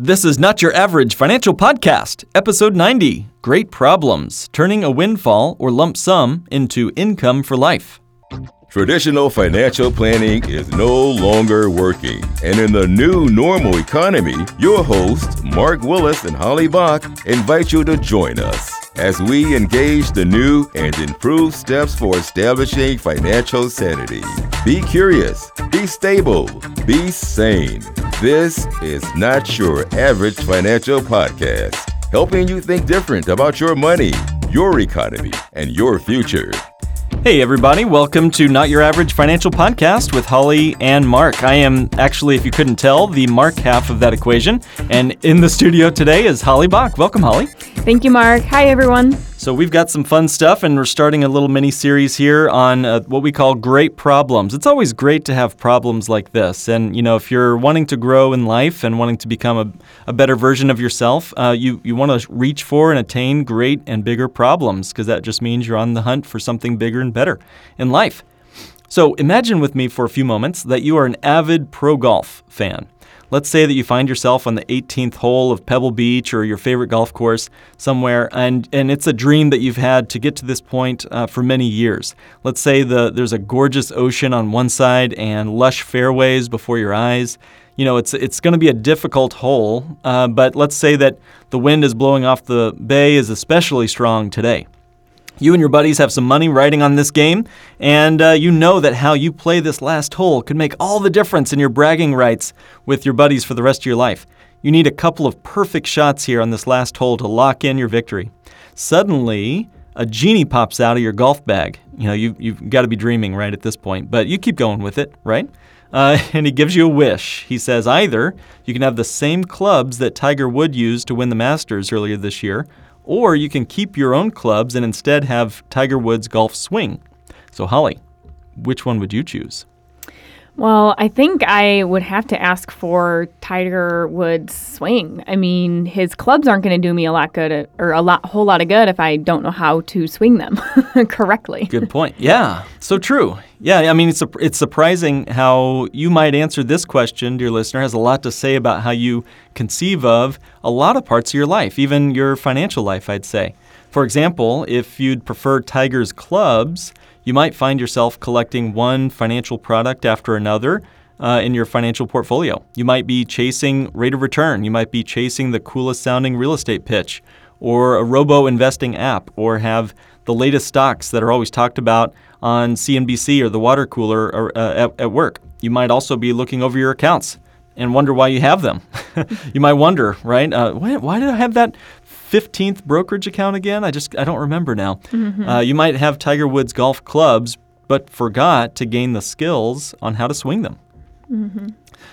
This is Not Your Average Financial Podcast, Episode 90 Great Problems Turning a Windfall or Lump Sum into Income for Life. Traditional financial planning is no longer working. And in the new normal economy, your hosts, Mark Willis and Holly Bach, invite you to join us as we engage the new and improved steps for establishing financial sanity. Be curious, be stable, be sane. This is not your average financial podcast, helping you think different about your money, your economy, and your future. Hey, everybody, welcome to Not Your Average Financial Podcast with Holly and Mark. I am actually, if you couldn't tell, the Mark half of that equation. And in the studio today is Holly Bach. Welcome, Holly. Thank you, Mark. Hi, everyone. So, we've got some fun stuff, and we're starting a little mini series here on uh, what we call great problems. It's always great to have problems like this. And, you know, if you're wanting to grow in life and wanting to become a, a better version of yourself, uh, you, you want to reach for and attain great and bigger problems because that just means you're on the hunt for something bigger and better in life. So, imagine with me for a few moments that you are an avid pro golf fan. Let's say that you find yourself on the 18th hole of Pebble Beach or your favorite golf course somewhere, and, and it's a dream that you've had to get to this point uh, for many years. Let's say the, there's a gorgeous ocean on one side and lush fairways before your eyes. You know, it's, it's going to be a difficult hole, uh, but let's say that the wind is blowing off the bay is especially strong today. You and your buddies have some money riding on this game, and uh, you know that how you play this last hole could make all the difference in your bragging rights with your buddies for the rest of your life. You need a couple of perfect shots here on this last hole to lock in your victory. Suddenly, a genie pops out of your golf bag. You know, you, you've got to be dreaming right at this point, but you keep going with it, right? Uh, and he gives you a wish. He says either you can have the same clubs that Tiger Wood used to win the Masters earlier this year, or you can keep your own clubs and instead have Tiger Woods' golf swing. So, Holly, which one would you choose? Well, I think I would have to ask for Tiger Woods' swing. I mean, his clubs aren't going to do me a lot good, uh, or a lot, whole lot of good, if I don't know how to swing them correctly. Good point. Yeah, so true. Yeah, I mean, it's it's surprising how you might answer this question, dear listener. Has a lot to say about how you conceive of a lot of parts of your life, even your financial life. I'd say. For example, if you'd prefer Tiger's clubs you might find yourself collecting one financial product after another uh, in your financial portfolio. You might be chasing rate of return. You might be chasing the coolest sounding real estate pitch or a robo investing app or have the latest stocks that are always talked about on CNBC or the water cooler or, uh, at, at work. You might also be looking over your accounts and wonder why you have them. you might wonder, right? Uh, why, why, did I have that 15th brokerage account again? I just I don't remember now. Mm-hmm. Uh, you might have Tiger Woods golf clubs, but forgot to gain the skills on how to swing them. Mm-hmm.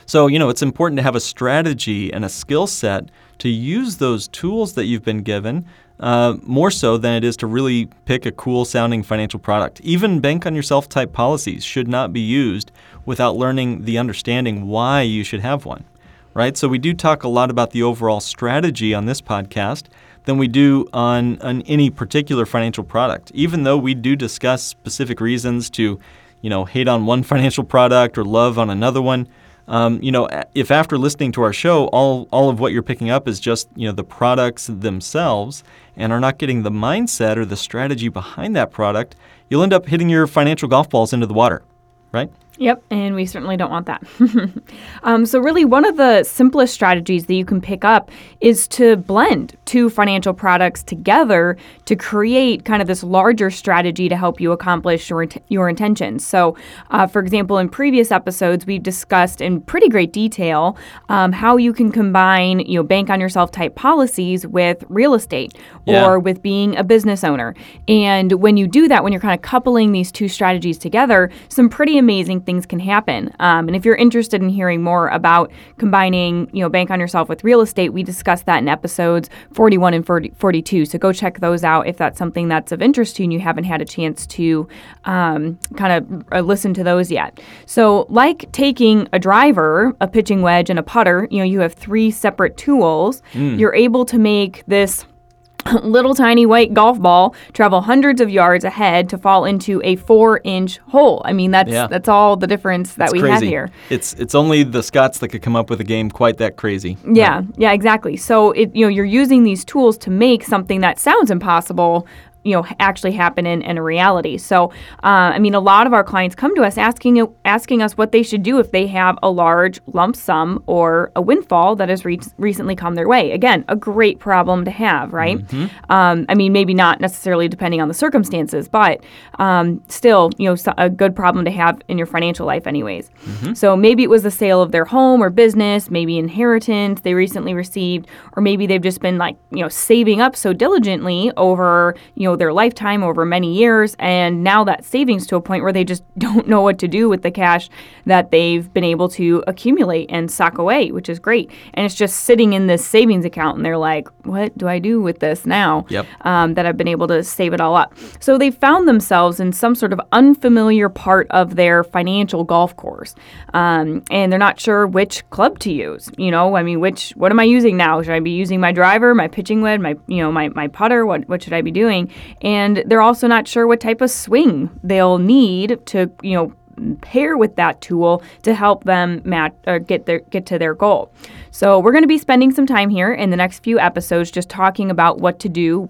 So you know it's important to have a strategy and a skill set to use those tools that you've been given. Uh, more so than it is to really pick a cool sounding financial product. Even bank on yourself type policies should not be used without learning the understanding why you should have one right? So we do talk a lot about the overall strategy on this podcast than we do on, on any particular financial product. Even though we do discuss specific reasons to, you know, hate on one financial product or love on another one, um, you know, if after listening to our show, all, all of what you're picking up is just, you know, the products themselves and are not getting the mindset or the strategy behind that product, you'll end up hitting your financial golf balls into the water, right? Yep, and we certainly don't want that. um, so, really, one of the simplest strategies that you can pick up is to blend two financial products together to create kind of this larger strategy to help you accomplish your, your intentions. So, uh, for example, in previous episodes, we've discussed in pretty great detail um, how you can combine, you know, bank on yourself type policies with real estate yeah. or with being a business owner. And when you do that, when you're kind of coupling these two strategies together, some pretty amazing things can happen. Um, and if you're interested in hearing more about combining, you know, bank on yourself with real estate, we discussed that in episodes 41 and 40, 42. So go check those out if that's something that's of interest to you and you haven't had a chance to um, kind of uh, listen to those yet. So, like taking a driver, a pitching wedge, and a putter, you know, you have three separate tools. Mm. You're able to make this little tiny white golf ball travel hundreds of yards ahead to fall into a four inch hole. I mean, that's Yeah. that's all the difference that It's we crazy. have here. It's it's only the Scots that could come up with a game quite that crazy. Yeah, yeah, exactly. So it you know you're using these tools to make something that sounds impossible you know actually happen in, in reality. So uh, i mean a lot of our clients come to us asking asking us what they should do if they have a large lump sum or a windfall that has re- recently come their way. Again a great problem to have right? Um, i mean maybe not necessarily depending on the circumstances but um, still you know a good problem to have in your financial life anyways. So maybe it was the sale of their home or business maybe inheritance they recently received or maybe they've just been like you know saving up so diligently over you know their lifetime over many years and now that savings to a point where they just don't know what to do with the cash that they've been able to accumulate and sock away which is great. And it's just sitting in this savings account and they're like what do i do with this now Yep. um, that i've been able to save it all up? So they found themselves in some sort of unfamiliar part of their financial golf course um, and they're not sure which club to use you know? I mean which what am i using now? Should i be using my driver my pitching wedge my you know my, my putter? What, what should i be doing and they're also not sure what type of swing they'll need to you know pair with that tool to help them match or get their get to their goal. So we're going to be spending some time here in the next few episodes just talking about what to do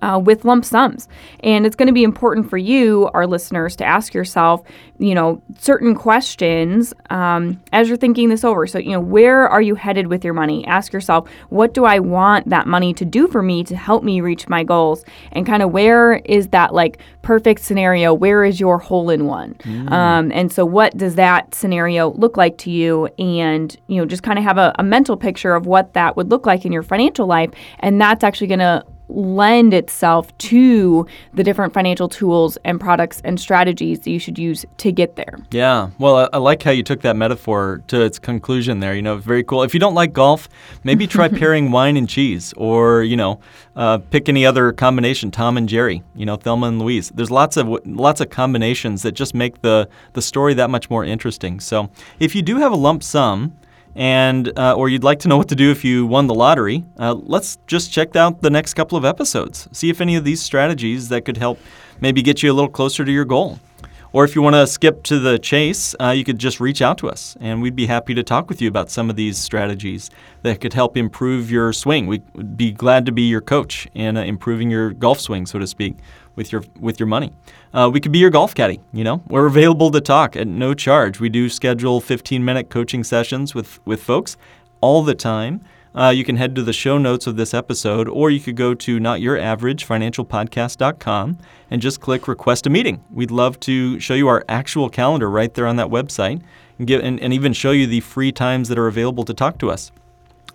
uh, with lump sums. And it's going to be important for you, our listeners, to ask yourself, you know, certain questions um, as you're thinking this over. So, you know, where are you headed with your money? Ask yourself, what do I want that money to do for me to help me reach my goals? And kind of where is that like perfect scenario? Where is your hole in one? Um, and so, what does that scenario look like to you? And, you know, just kind of have a, a mental picture of what that would look like in your financial life. And that's actually going to lend itself to the different financial tools and products and strategies that you should use to get there. Yeah. Well, I, I like how you took that metaphor to its conclusion there. You know, very cool. If you don't like golf, maybe try pairing wine and cheese or, you know, uh, pick any other combination, Tom and Jerry, you know, Thelma and Louise. There's lots of lots of combinations that just make the the story that much more interesting. So, if you do have a lump sum, and uh, or you'd like to know what to do if you won the lottery, uh, let's just check out the next couple of episodes. See if any of these strategies that could help maybe get you a little closer to your goal. Or if you want to skip to the chase, uh, you could just reach out to us, and we'd be happy to talk with you about some of these strategies that could help improve your swing. We'd be glad to be your coach in uh, improving your golf swing, so to speak, with your with your money. Uh, we could be your golf caddy. You know, we're available to talk at no charge. We do schedule 15-minute coaching sessions with with folks all the time. Uh, you can head to the show notes of this episode, or you could go to notyouraverageFinancialPodcast.com and just click request a meeting. We'd love to show you our actual calendar right there on that website and, give, and, and even show you the free times that are available to talk to us.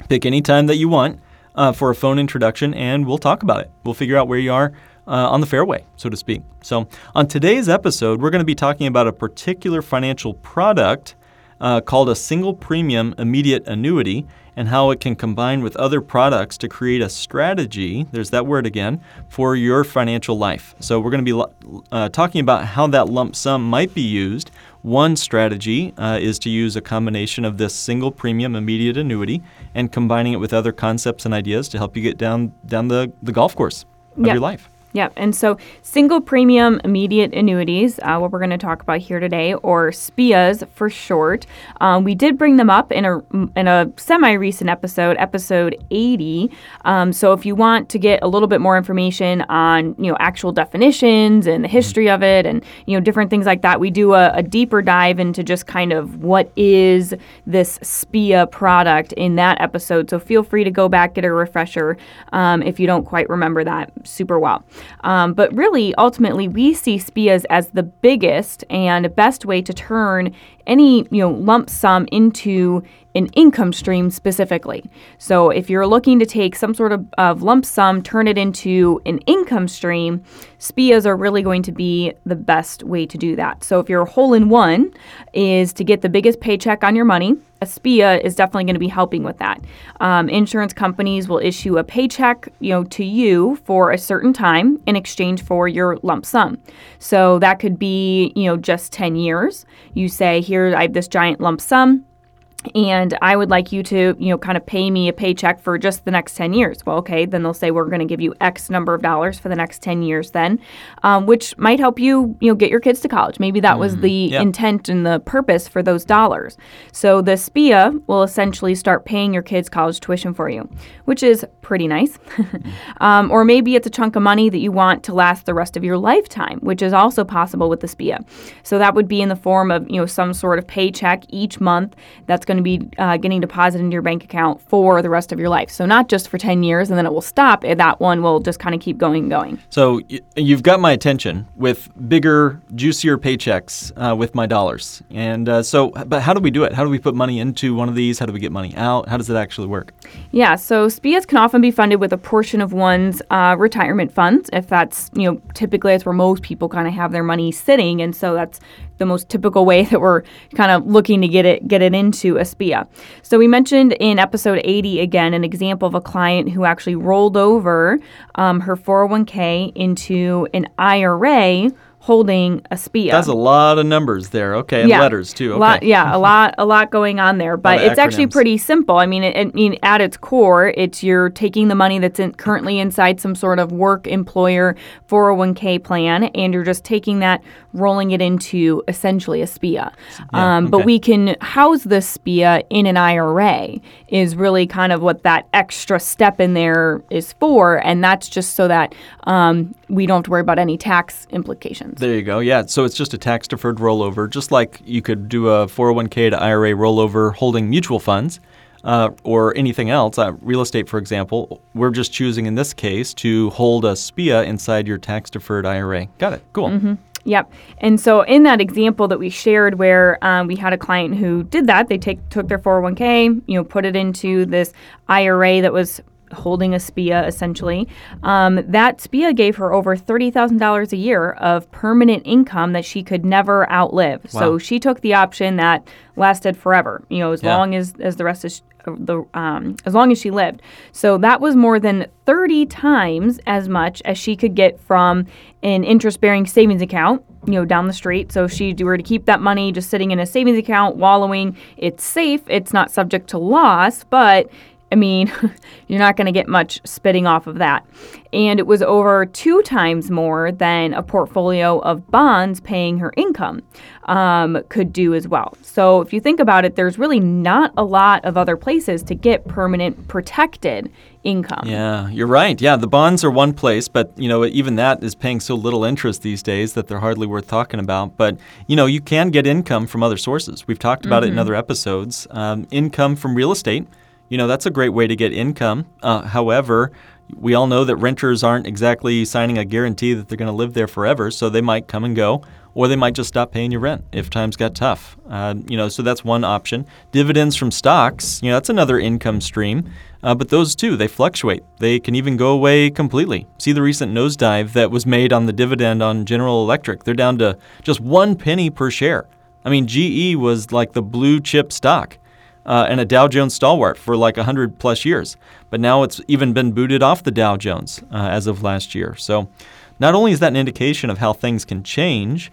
Pick any time that you want uh, for a phone introduction, and we'll talk about it. We'll figure out where you are uh, on the fairway, so to speak. So, on today's episode, we're going to be talking about a particular financial product uh, called a single premium immediate annuity and how it can combine with other products to create a strategy, there's that word again, for your financial life. So, we're going to be uh, talking about how that lump sum might be used. One strategy uh, is to use a combination of this single premium immediate annuity and combining it with other concepts and ideas to help you get down, down the, the golf course of Yep. your life. Yep. And so single premium immediate annuities, uh, what we're going to talk about here today, or SPIAs for short. Um, we did bring them up in a in a semi recent episode, episode 80. Um, so if you want to get a little bit more information on you know actual definitions and the history of it, and you know different things like that, we do a, a deeper dive into just kind of what is this SPIA product in that episode. So feel free to go back get a refresher um, if you don't quite remember that super well. Um, but really, ultimately, we see SPIAs as the biggest and best way to turn any you know lump sum into an income stream specifically. So if you're looking to take some sort of, of lump sum, turn it into an income stream, SPIAs are really going to be the best way to do that. So if your hole in one is to get the biggest paycheck on your money, SPIA is definitely going to be helping with that. Um, insurance companies will issue a paycheck, you know, to you for a certain time in exchange for your lump sum. So that could be, you know, just 10 years. You say, here, I have this giant lump sum. And I would like you to, you know, kind of pay me a paycheck for just the next 10 years. Well, okay, then they'll say we're going to give you X number of dollars for the next 10 years then, um, which might help you, you know, get your kids to college. Maybe that was the Yep. intent and the purpose for those dollars. So the SPIA will essentially start paying your kids' college tuition for you, which is pretty nice. um, or maybe it's a chunk of money that you want to last the rest of your lifetime, which is also possible with the SPIA. So that would be in the form of, you know, some sort of paycheck each month that's going to be uh, getting deposited into your bank account for the rest of your life. So not just for 10 years and then it will stop. That one will just kind of keep going and going. So you've got my attention with bigger, juicier paychecks uh, with my dollars. And uh, so, but how do we do it? How do we put money into one of these? How do we get money out? How does it actually work? Yeah, so SPIAs can often be funded with a portion of one's uh, retirement funds, if that's, you know, typically that's where most people kind of have their money sitting, and so that's the most typical way that we're kind of looking to get it get it into a SPIA. So we mentioned in episode 80 again an example of a client who actually rolled over um, her 401k into an IRA holding a SPIA. That's a lot of numbers there. Okay, and letters too. A Okay. lot, yeah, a lot, a lot going on there. But it's actually pretty simple. I mean, it, I mean, at its core, it's you're taking the money that's in, currently inside some sort of work employer 401k plan, and you're just taking that, rolling it into essentially a SPIA. um, But we can house the SPIA in an IRA. Is really kind of what that extra step in there is for, and that's just so that um, we don't have to worry about any tax implications. There you go. Yeah. So it's just a tax deferred rollover, just like you could do a 401k to IRA rollover holding mutual funds uh, or anything else. Uh, real estate, for example. We're just choosing in this case to hold a SPIA inside your tax deferred IRA. Got it. Cool. Yep. And so in that example that we shared, where um, we had a client who did that, they take took their 401k, you know, put it into this IRA that was holding a SPIA essentially. Um, that SPIA gave her over thirty thousand dollars a year of permanent income that she could never outlive. So she took the option that lasted forever. You know, as Yeah. long as as the rest of sh- the um, as long as she lived. So that was more than 30 times as much as she could get from an interest-bearing savings account, you know, down the street. So if she were to keep that money just sitting in a savings account, wallowing, it's safe, it's not subject to loss, but I mean, you're not going to get much spitting off of that. And it was over two times more than a portfolio of bonds paying her income um, could do as well. So if you think about it, there's really not a lot of other places to get permanent protected income. Yeah, you're right. Yeah, the bonds are one place, but you know even that is paying so little interest these days that they're hardly worth talking about. But you know you can get income from other sources. We've talked about it in other episodes. Um, income from real estate. You know that's a great way to get income. Uh, however, we all know that renters aren't exactly signing a guarantee that they're going to live there forever, so they might come and go, or they might just stop paying you rent if times got tough. Uh, you know, so that's one option. Dividends from stocks, you know, that's another income stream. Uh, but those too, they fluctuate. They can even go away completely. See the recent nosedive that was made on the dividend on General Electric. They're down to just one penny per share. I mean, GE was like the blue chip stock uh, and a Dow Jones stalwart for like 100 plus years. But now it's even been booted off the Dow Jones uh, as of last year. So not only is that an indication of how things can change,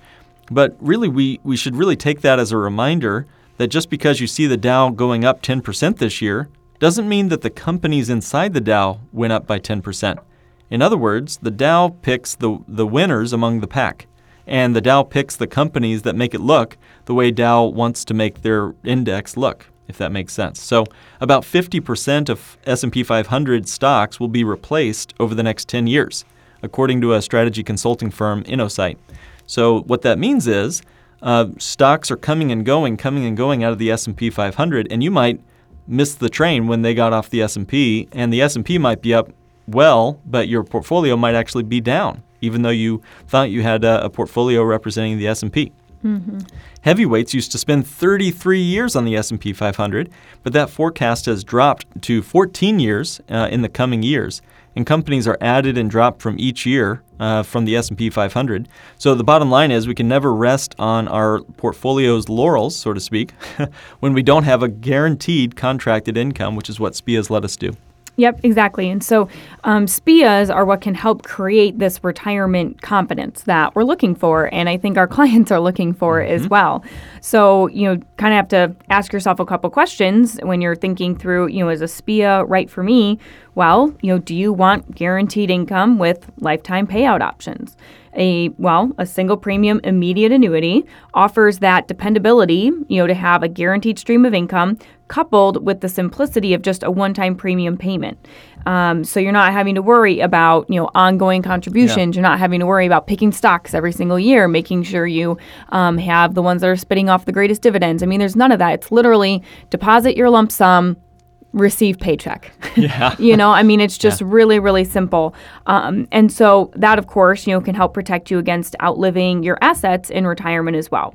but really we, we should really take that as a reminder that just because you see the Dow going up 10% this year doesn't mean that the companies inside the Dow went up by 10%. In other words, the Dow picks the, the winners among the pack, and the Dow picks the companies that make it look the way Dow wants to make their index look, if that makes sense. So, about 50% of S&P 500 stocks will be replaced over the next 10 years, according to a strategy consulting firm, InnoSight. So, what that means is uh, stocks are coming and going, coming and going out of the S&P 500, and you might miss the train when they got off the S&P, and the S&P might be up well, but your portfolio might actually be down, even though you thought you had a, a portfolio representing the S&P. Heavyweights used to spend 33 years on the S&P 500, but that forecast has dropped to 14 years uh, in the coming years, and companies are added and dropped from each year uh, from the S&P 500. So the bottom line is we can never rest on our portfolio's laurels, so to speak, when we don't have a guaranteed contracted income, which is what SPIAs let us do. Yep, exactly. And so um, SPIAs are what can help create this retirement confidence that we're looking for. And I think our clients are looking for mm-hmm. as well. So, you know, kind of have to ask yourself a couple questions when you're thinking through, you know, is a SPIA right for me? Well, you know, do you want guaranteed income with lifetime payout options? a well a single premium immediate annuity offers that dependability you know to have a guaranteed stream of income coupled with the simplicity of just a one-time premium payment. Um, so you're not having to worry about you know ongoing contributions. Yeah. You're not having to worry about picking stocks every single year, making sure you um, have the ones that are spitting off the greatest dividends. I mean, there's none of that. It's literally deposit your lump sum, receive paycheck. Yeah. you know, I mean, it's just yeah. really, really simple. Um, and so that, of course, you know, can help protect you against outliving your assets in retirement as well.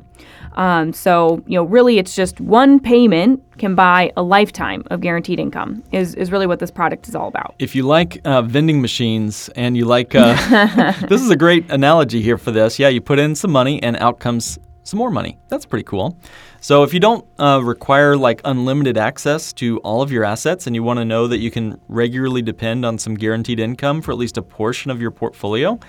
Um, so, you know, really it's just one payment can buy a lifetime of guaranteed income is, is really what this product is all about. If you like uh, vending machines and you like, uh, this is a great analogy here for this. Yeah, you put in some money and out comes some more money. That's pretty cool. So if you don't uh, require like unlimited access to all of your assets and you want to know that you can regularly depend on some guaranteed income for at least a portion of your portfolio,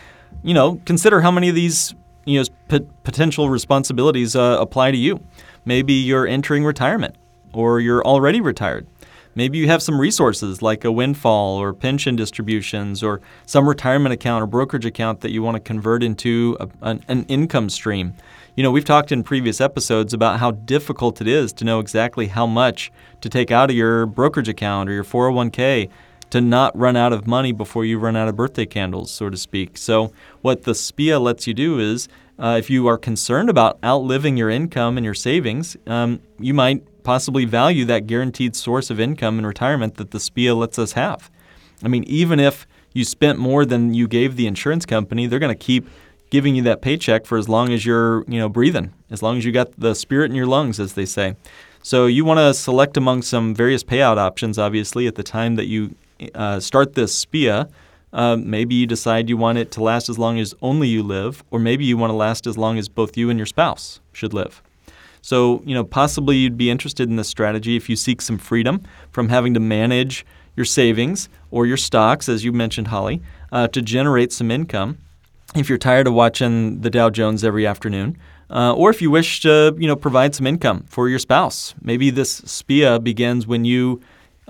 you know, consider how many of these you know, p- potential responsibilities uh, apply to you. Maybe you're entering retirement or you're already retired. Maybe you have some resources like a windfall or pension distributions or some retirement account or brokerage account that you want to convert into a, an, an income stream. You know, we've talked in previous episodes about how difficult it is to know exactly how much to take out of your brokerage account or your 401k to not run out of money before you run out of birthday candles, so to speak. So, what the SPIA lets you do is uh, if you are concerned about outliving your income and your savings, um, you might possibly value that guaranteed source of income in retirement that the SPIA lets us have. I mean, even if you spent more than you gave the insurance company, they're going to keep giving you that paycheck for as long as you're, you know, breathing, as long as you got the spirit in your lungs, as they say. So you want to select among some various payout options, obviously, at the time that you uh, start this SPIA, uh, maybe you decide you want it to last as long as only you live, or maybe you want to last as long as both you and your spouse should live. So, you know, possibly you'd be interested in this strategy if you seek some freedom from having to manage your savings or your stocks, as you mentioned, Holly, uh, to generate some income. If you're tired of watching the Dow Jones every afternoon, uh, or if you wish to, you know, provide some income for your spouse, maybe this SPIA begins when you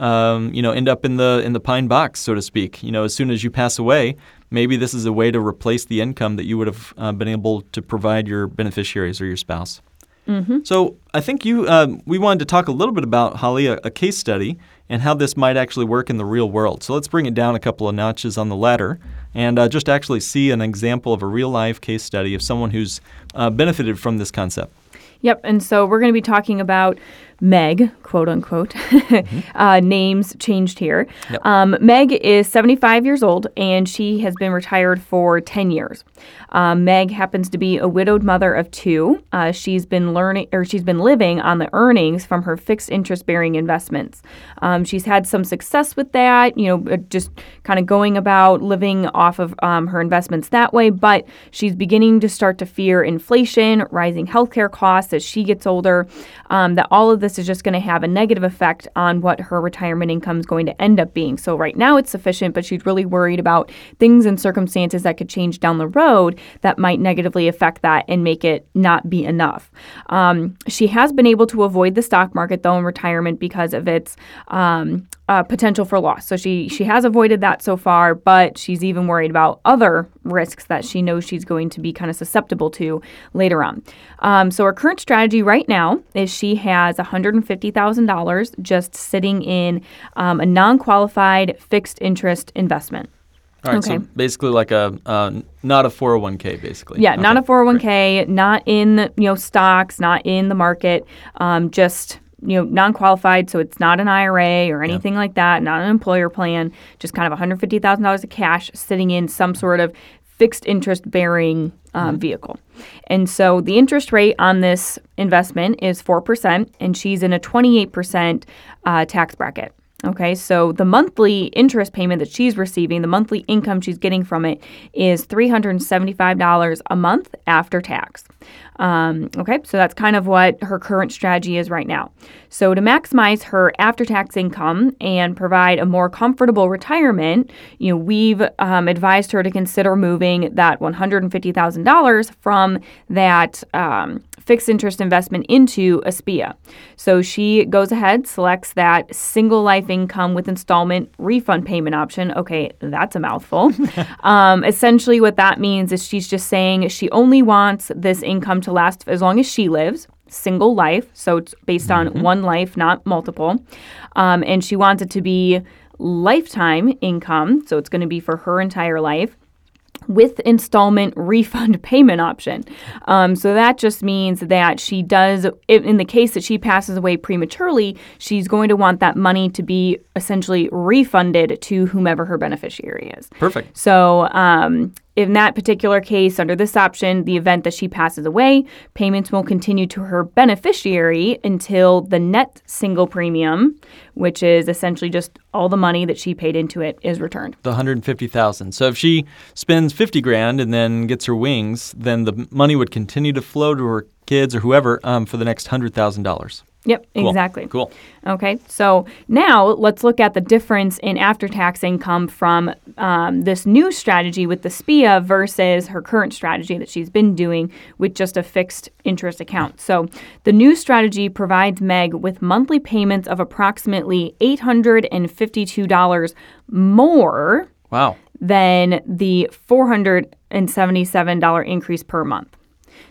um, you know, end up in the in the pine box, so to speak. You know, as soon as you pass away, maybe this is a way to replace the income that you would have uh, been able to provide your beneficiaries or your spouse. Mm-hmm. So I think you um, we wanted to talk a little bit about Holly, a, a, case study, and how this might actually work in the real world. So let's bring it down a couple of notches on the ladder and uh, just actually see an example of a real life case study of someone who's uh, benefited from this concept. Yep, and so we're going to be talking about Meg, quote unquote, mm-hmm. uh, names changed here. Um, Meg is 75 years old and she has been retired for 10 years. Um, Meg happens to be a widowed mother of two. Uh, she's been learning or she's been living on the earnings from her fixed interest bearing investments. Um, she's had some success with that, you know, uh, just kind of going about living off of um, her investments that way. But she's beginning to start to fear inflation, rising healthcare costs as she gets older. Um, that all of this is just going to have a negative effect on what her retirement income is going to end up being. So right now it's sufficient, but she's really worried about things and circumstances that could change down the road that might negatively affect that and make it not be enough. Um, she has been able to avoid the stock market though in retirement because of its um, uh, potential for loss. So she she has avoided that so far, but she's even worried about other risks that she knows she's going to be kind of susceptible to later on. Um, so her current strategy right now is she has $150,000 just sitting in um, a non-qualified fixed interest investment. All right, okay. so basically like a uh, not a 401k, basically. Yeah, okay. not a 401k, Great. not in you know stocks, not in the market, um, just you know non-qualified, so it's not an IRA or anything yeah. like that, not an employer plan, just kind of $150,000 of cash sitting in some sort of fixed interest bearing um, mm-hmm. vehicle. And so the interest rate on this investment is 4%, and she's in a 28% uh, tax bracket. Okay, so the monthly interest payment that she's receiving, the monthly income she's getting from it, is $375 a month after tax. Um, okay, so that's kind of what her current strategy is right now. So, to maximize her after tax income and provide a more comfortable retirement, you know, we've um, advised her to consider moving that $150,000 from that um, fixed interest investment into a SPIA. So, she goes ahead, selects that single life income with installment refund payment option. Okay, that's a mouthful. Um, essentially, what that means is she's just saying she only wants this income to last as long as she lives single life. So it's based on mm-hmm. one life, not multiple. Um, and she wants it to be lifetime income. So it's going to be for her entire life with installment refund payment option. Um, so that just means that she does, in the case that she passes away prematurely, she's going to want that money to be essentially refunded to whomever her beneficiary is. Perfect. So um, in that particular case, under this option, the event that she passes away, payments will continue to her beneficiary until the net single premium, which is essentially just all the money that she paid into it, is returned. The 150,000. So if she spends 50 grand and then gets her wings, then the money would continue to flow to her kids or whoever um, for the next $100,000. Yep, cool. exactly. Cool. Okay, so now let's look at the difference in after tax income from um, this new strategy with the SPIA versus her current strategy that she's been doing with just a fixed interest account. So the new strategy provides Meg with monthly payments of approximately $852 more wow. than the $477 increase per month.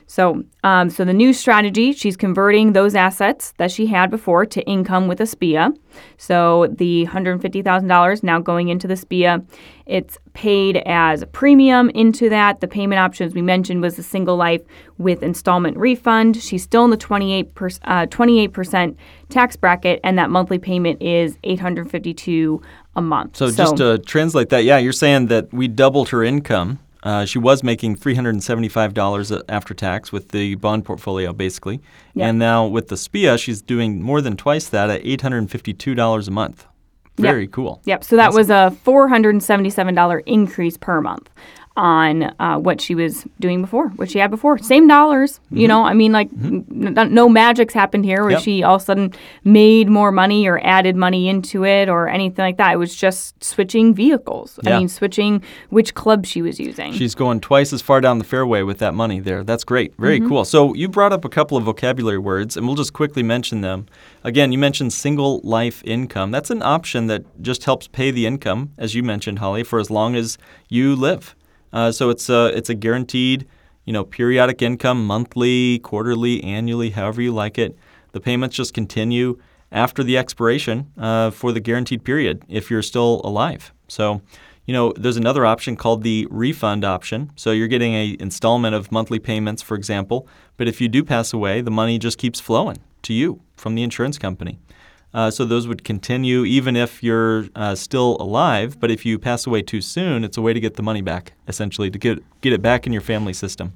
So, um, so the new strategy, she's converting those assets that she had before to income with a SPIA. So the $150,000 now going into the SPIA. It's paid as a premium into that. The payment options we mentioned was a single life with installment refund. She's still in the 28 uh, 28% tax bracket, and that monthly payment is 852 a month. So, so just to translate that, yeah, you're saying that we doubled her income uh, she was making $375 after tax with the bond portfolio, basically. And now with the SPIA, she's doing more than twice that at $852 a month. Very yep. cool. Yep. So that awesome. was a $477 increase per month on uh, what she was doing before, what she had before. Same dollars, mm-hmm. you know. I mean, like mm-hmm. n- no magics happened here where yep. she all of a sudden made more money or added money into it or anything like that. It was just switching vehicles. Yeah. I mean, switching which club she was using. She's going twice as far down the fairway with that money there. That's great. Very mm-hmm. cool. So you brought up a couple of vocabulary words, and we'll just quickly mention them. Again, you mentioned single life income. That's an option that just helps pay the income, as you mentioned, Holly, for as long as you live. Uh, so it's a it's a guaranteed, you know, periodic income, monthly, quarterly, annually, however you like it. The payments just continue after the expiration uh, for the guaranteed period if you're still alive. So, you know, there's another option called the refund option. So you're getting a installment of monthly payments, for example. But if you do pass away, the money just keeps flowing to you from the insurance company. Uh, so those would continue even if you're uh, still alive. But if you pass away too soon, it's a way to get the money back, essentially, to get, get it back in your family system.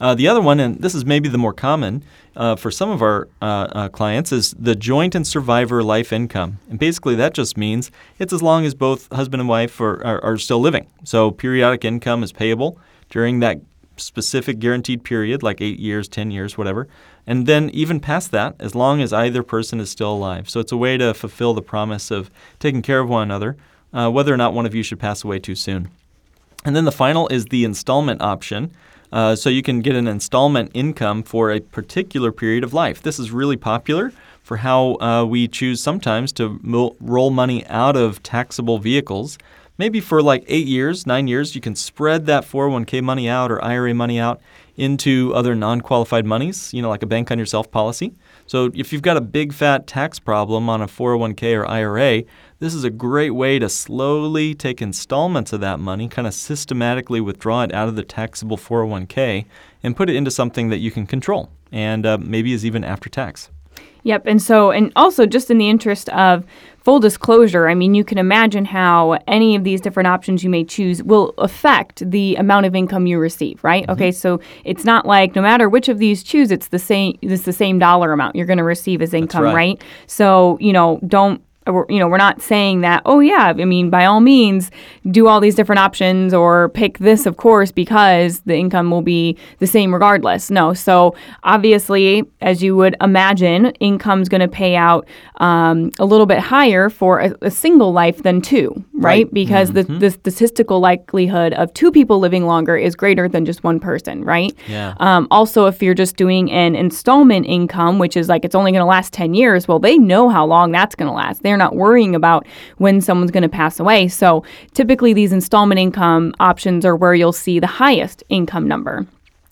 Uh, the other one, and this is maybe the more common uh, for some of our uh, uh, clients, is the joint and survivor life income. And basically, that just means it's as long as both husband and wife are, are, are still living. So periodic income is payable during that specific guaranteed period, like eight years, 10 years, whatever. And then even past that, as long as either person is still alive. So it's a way to fulfill the promise of taking care of one another, uh, whether or not one of you should pass away too soon. And then the final is the installment option. Uh, so you can get an installment income for a particular period of life. This is really popular for how uh, we choose sometimes to roll money out of taxable vehicles maybe for like eight years, nine years, you can spread that 401k money out or IRA money out into other non qualified monies, you know, like a bank on yourself policy. So if you've got a big fat tax problem on a 401k or IRA, this is a great way to slowly take installments of that money, kind of systematically withdraw it out of the taxable 401k and put it into something that you can control and uh, maybe is even after tax. Yep. And so, and also just in the interest of full disclosure, I mean, you can imagine how any of these different options you may choose will affect the amount of income you receive, right? Mm-hmm. Okay, so it's not like no matter which of these choose, it's the same it's the same dollar amount you're going to receive as income, right. right? So, you know, don't you know, we're not saying that, oh, yeah, I mean, by all means, do all these different options or pick this, of course, because the income will be the same regardless. No. So, obviously, as you would imagine, income's going to pay out um, a little bit higher for a, a single life than two, right? Right. Because Mm-hmm. the, the statistical likelihood of two people living longer is greater than just one person, right? Yeah. Um, also, if you're just doing an installment income, which is like it's only going to last 10 years, well, they know how long that's going to last. They're not worrying about when someone's going to pass away. So typically, these installment income options are where you'll see the highest income number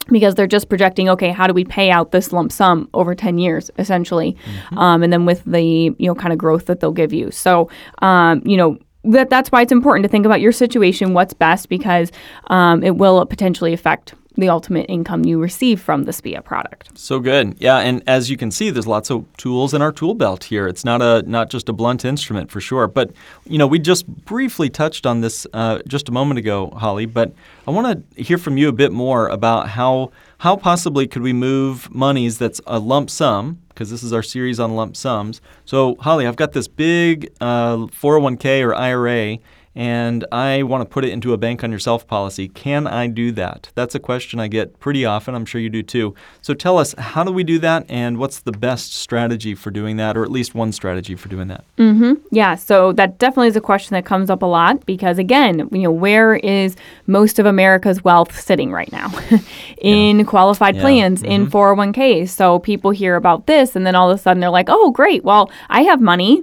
because they're just projecting okay how do we pay out this lump sum over 10 years essentially? Um, and then with the you know kind of growth that they'll give you. So um, you know that that's why it's important to think about your situation what's best because um, it will potentially affect the ultimate income you receive from the SPIA product. So good. Yeah, and as you can see, there's lots of tools in our tool belt here. It's not a not just a blunt instrument for sure. But you know, we just briefly touched on this uh, just a moment ago, Holly. But I want to hear from you a bit more about how how possibly could we move monies that's a lump sum because this is our series on lump sums. So Holly, I've got this big uh, 401k or IRA and I want to put it into a bank on yourself policy. Can I do that? That's a question I get pretty often. I'm sure you do too. So tell us, how do we do that and what's the best strategy for doing that, or at least one strategy for doing that? Mm-hmm. Yeah, so that definitely is a question that comes up a lot because again, you know, where is most of America's wealth sitting right now? in qualified Yeah. plans, in mm-hmm. 401ks. So people hear about this and then all of a sudden they're like, "Oh, great. Well, I have money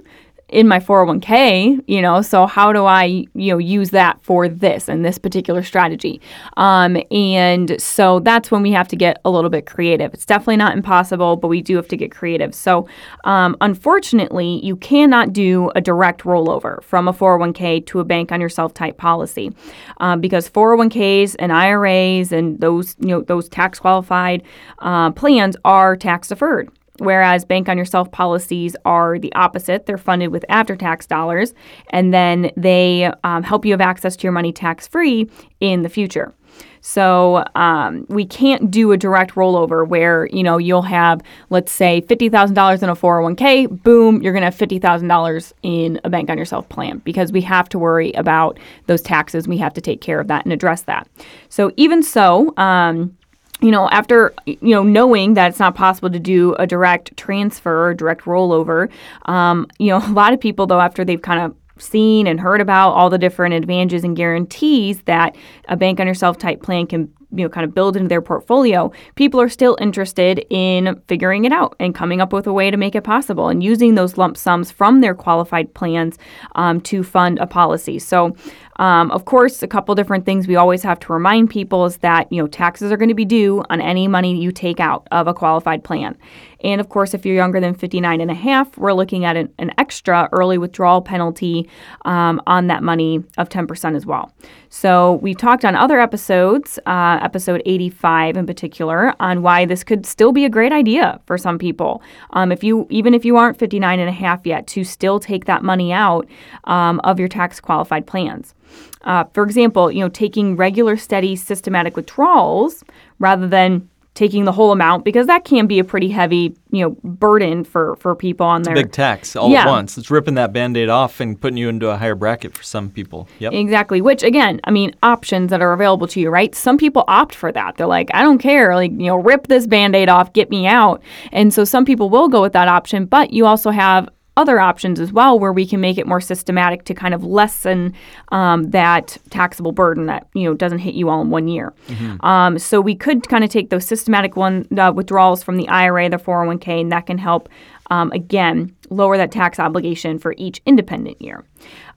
in my 401k, you know, so how do I, you know, use that for this and this particular strategy? Um, and so that's when we have to get a little bit creative. It's definitely not impossible, but we do have to get creative. So, um, unfortunately, you cannot do a direct rollover from a 401k to a bank on yourself type policy um, because 401ks and IRAs and those, you know, those tax qualified uh, plans are tax deferred whereas bank on yourself policies are the opposite. They're funded with after tax dollars, and then they um, help you have access to your money tax free in the future. So um, we can't do a direct rollover where you know you'll have let's say fifty thousand dollars in a four hundred one k. Boom, you're going to have fifty thousand dollars in a bank on yourself plan because we have to worry about those taxes. We have to take care of that and address that. So even so. Um, you know, after you know knowing that it's not possible to do a direct transfer or direct rollover, um, you know, a lot of people though after they've kind of seen and heard about all the different advantages and guarantees that a bank on yourself type plan can you know kind of build into their portfolio people are still interested in figuring it out and coming up with a way to make it possible and using those lump sums from their qualified plans um, to fund a policy. So um, of course a couple different things we always have to remind people is that you know taxes are going to be due on any money you take out of a qualified plan and of course, if you're younger than 59 and a half, we're looking at an, an extra early withdrawal penalty um, on that money of 10% as well. So we talked on other episodes, uh, episode 85 in particular, on why this could still be a great idea for some people. Um, if you even if you aren't 59 and a half yet, to still take that money out um, of your tax qualified plans. Uh, for example, you know, taking regular, steady, systematic withdrawals rather than taking the whole amount because that can be a pretty heavy, you know, burden for for people on their Big tax all Yeah. at once. It's ripping that band aid off and putting you into a higher bracket for some people. Yep. Exactly. Which again, I mean, options that are available to you, right? Some people opt for that. They're like, I don't care, like, you know, rip this band-aid off, get me out. And so some people will go with that option, but you also have other options as well where we can make it more systematic to kind of lessen um, that taxable burden that you know doesn't hit you all in one year. Um, so we could kind of take those systematic one uh, withdrawals from the IRA, the 401k, and that can help um, again lower that tax obligation for each independent year.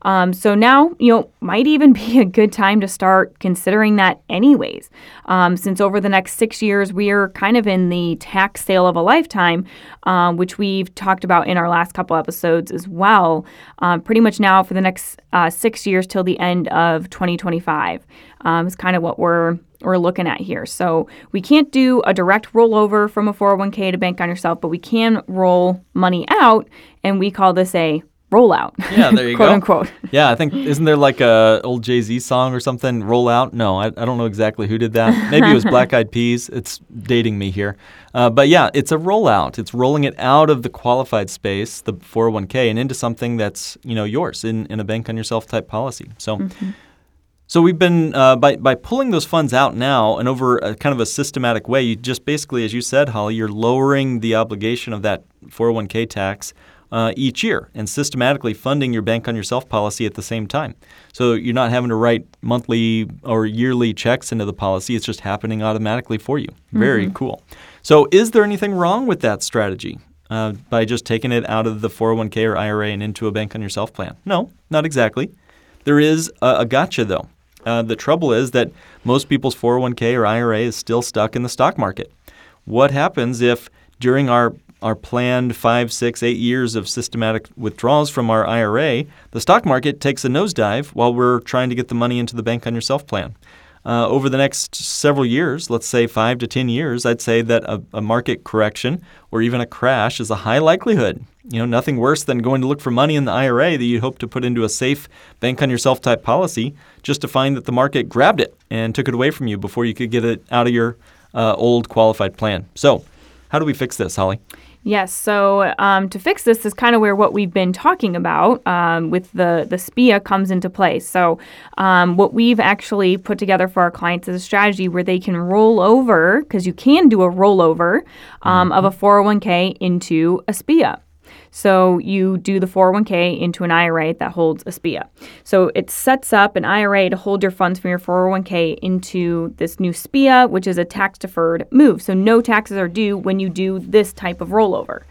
Um, so now, you know, might even be a good time to start considering that, anyways. Um, since over the next six years, we are kind of in the tax sale of a lifetime, um, which we've talked about in our last couple episodes as well. Um, pretty much now for the next uh, six years till the end of 2025 um, is kind of what we're we're looking at here. So we can't do a direct rollover from a 401k to bank on yourself, but we can roll money out, and we call this a rollout. Yeah, there you quote go. unquote. Yeah, I think isn't there like a old Jay Z song or something? Roll out? No, I, I don't know exactly who did that. Maybe it was Black Eyed Peas. It's dating me here, uh, but yeah, it's a rollout. It's rolling it out of the qualified space, the 401k, and into something that's you know yours in, in a bank on yourself type policy. So. So we've been uh, by by pulling those funds out now and over a kind of a systematic way. You just basically, as you said, Holly, you're lowering the obligation of that 401k tax uh, each year and systematically funding your bank on yourself policy at the same time. So you're not having to write monthly or yearly checks into the policy. It's just happening automatically for you. Very cool. So is there anything wrong with that strategy? Uh, by just taking it out of the 401k or IRA and into a bank on yourself plan? No, not exactly. There is a, a gotcha though. Uh, the trouble is that most people's 401k or IRA is still stuck in the stock market. What happens if during our our planned five, six, eight years of systematic withdrawals from our IRA, the stock market takes a nosedive while we're trying to get the money into the bank on yourself plan? Uh, over the next several years, let's say five to 10 years, I'd say that a, a market correction or even a crash is a high likelihood. You know, nothing worse than going to look for money in the IRA that you hope to put into a safe bank on yourself type policy just to find that the market grabbed it and took it away from you before you could get it out of your uh, old qualified plan. So, how do we fix this, Holly? Yes. So um, to fix this is kind of where what we've been talking about um, with the the SPIA comes into play. So um, what we've actually put together for our clients is a strategy where they can roll over because you can do a rollover um, of a 401k into a SPIA. So you do the 401k into an IRA that holds a SPIA. So it sets up an IRA to hold your funds from your 401k into this new SPIA, which is a tax deferred move. So no taxes are due when you do this type of rollover.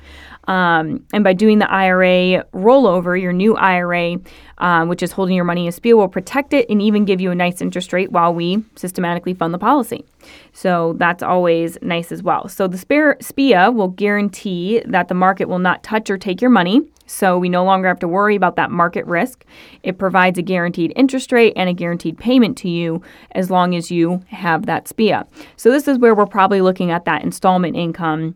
Um, and by doing the IRA rollover, your new IRA, um, which is holding your money in SPIA, will protect it and even give you a nice interest rate while we systematically fund the policy. So that's always nice as well. So the SPIA will guarantee that the market will not touch or take your money. So we no longer have to worry about that market risk. It provides a guaranteed interest rate and a guaranteed payment to you as long as you have that SPIA. So this is where we're probably looking at that installment income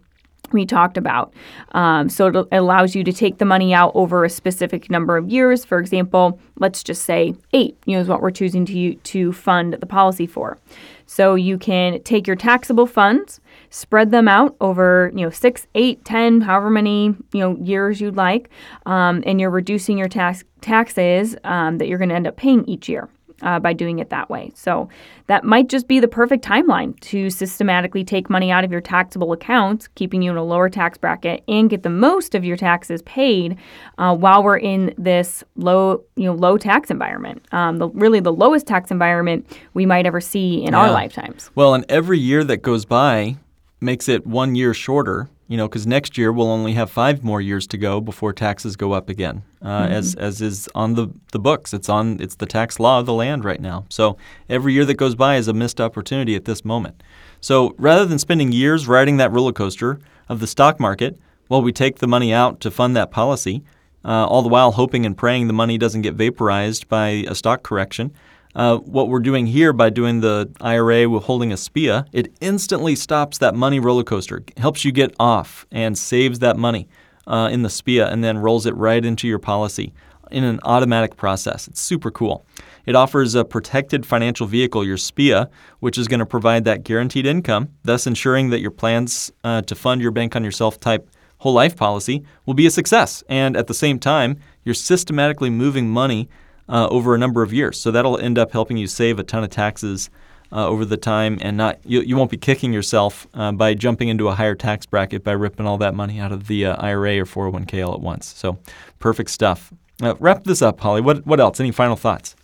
we talked about. Um, so it allows you to take the money out over a specific number of years. For example, let's just say eight, you know, is what we're choosing to to fund the policy for. So you can take your taxable funds, spread them out over, you know, six, eight, ten, however many you know years you'd like, um, and you're reducing your tax taxes um, that you're going to end up paying each year uh, by doing it that way. So that might just be the perfect timeline to systematically take money out of your taxable accounts, keeping you in a lower tax bracket, and get the most of your taxes paid uh, while we're in this low, you know, low tax environment. Um, the really the lowest tax environment we might ever see in our lifetimes. Well, and every year that goes by makes it one year shorter, you know, because next year we'll only have five more years to go before taxes go up again, uh, as as is on the, the books. It's on it's the tax law of the land right now. So every year that goes by is a missed opportunity at this moment. So rather than spending years riding that roller coaster of the stock market, while we take the money out to fund that policy, uh, all the while hoping and praying the money doesn't get vaporized by a stock correction. Uh, what we're doing here by doing the IRA with holding a SPIA, it instantly stops that money roller coaster, helps you get off and saves that money uh, in the SPIA and then rolls it right into your policy in an automatic process. It's super cool. It offers a protected financial vehicle, your SPIA, which is going to provide that guaranteed income, thus ensuring that your plans uh, to fund your bank on yourself type whole life policy will be a success. And at the same time, you're systematically moving money uh, over a number of years. So that'll end up helping you save a ton of taxes uh, over the time, and not you, you won't be kicking yourself uh, by jumping into a higher tax bracket by ripping all that money out of the uh, IRA or 401k all at once. So perfect stuff. Wrap this up, Holly. What what else? Any final thoughts?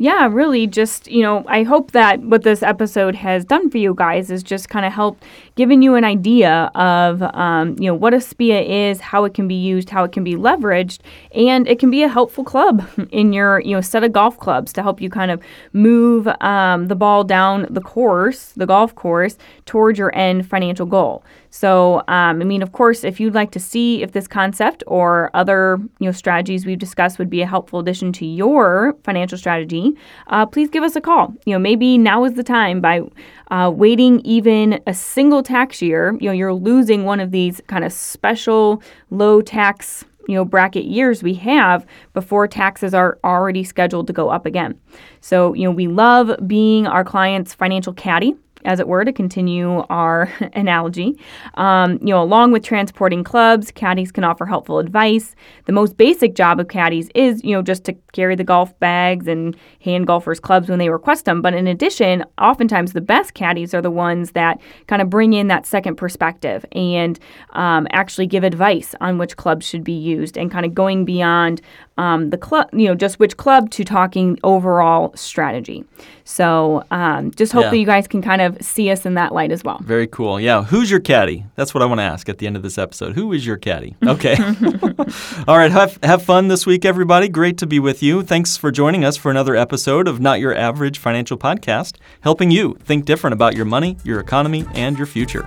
Yeah, really, just, you know, I hope that what this episode has done for you guys is just kind of helped giving you an idea of, um, you know, what a SPIA is, how it can be used, how it can be leveraged, and it can be a helpful club in your, you know, set of golf clubs to help you kind of move um, the ball down the course, the golf course, towards your end financial goal. So, um, I mean, of course, if you'd like to see if this concept or other you know strategies we've discussed would be a helpful addition to your financial strategy, uh, please give us a call. You know, maybe now is the time by uh, waiting even a single tax year. You know, you're losing one of these kind of special low tax you know bracket years we have before taxes are already scheduled to go up again. So, you know, we love being our clients' financial caddy as it were, to continue our analogy. Um, you know, along with transporting clubs, caddies can offer helpful advice. The most basic job of caddies is, you know, just to carry the golf bags and hand golfers clubs when they request them. But in addition, oftentimes the best caddies are the ones that kind of bring in that second perspective and um, actually give advice on which clubs should be used and kind of going beyond um, the club, you know, just which club to talking overall strategy. So um, just hopefully Yeah. you guys can kind of see us in that light as well. Very cool. Yeah. Who's your caddy? That's what I want to ask at the end of this episode. Who is your caddy? Okay. All right. Have, have fun this week, everybody. Great to be with you. Thanks for joining us for another episode of Not Your Average Financial Podcast, helping you think different about your money, your economy, and your future.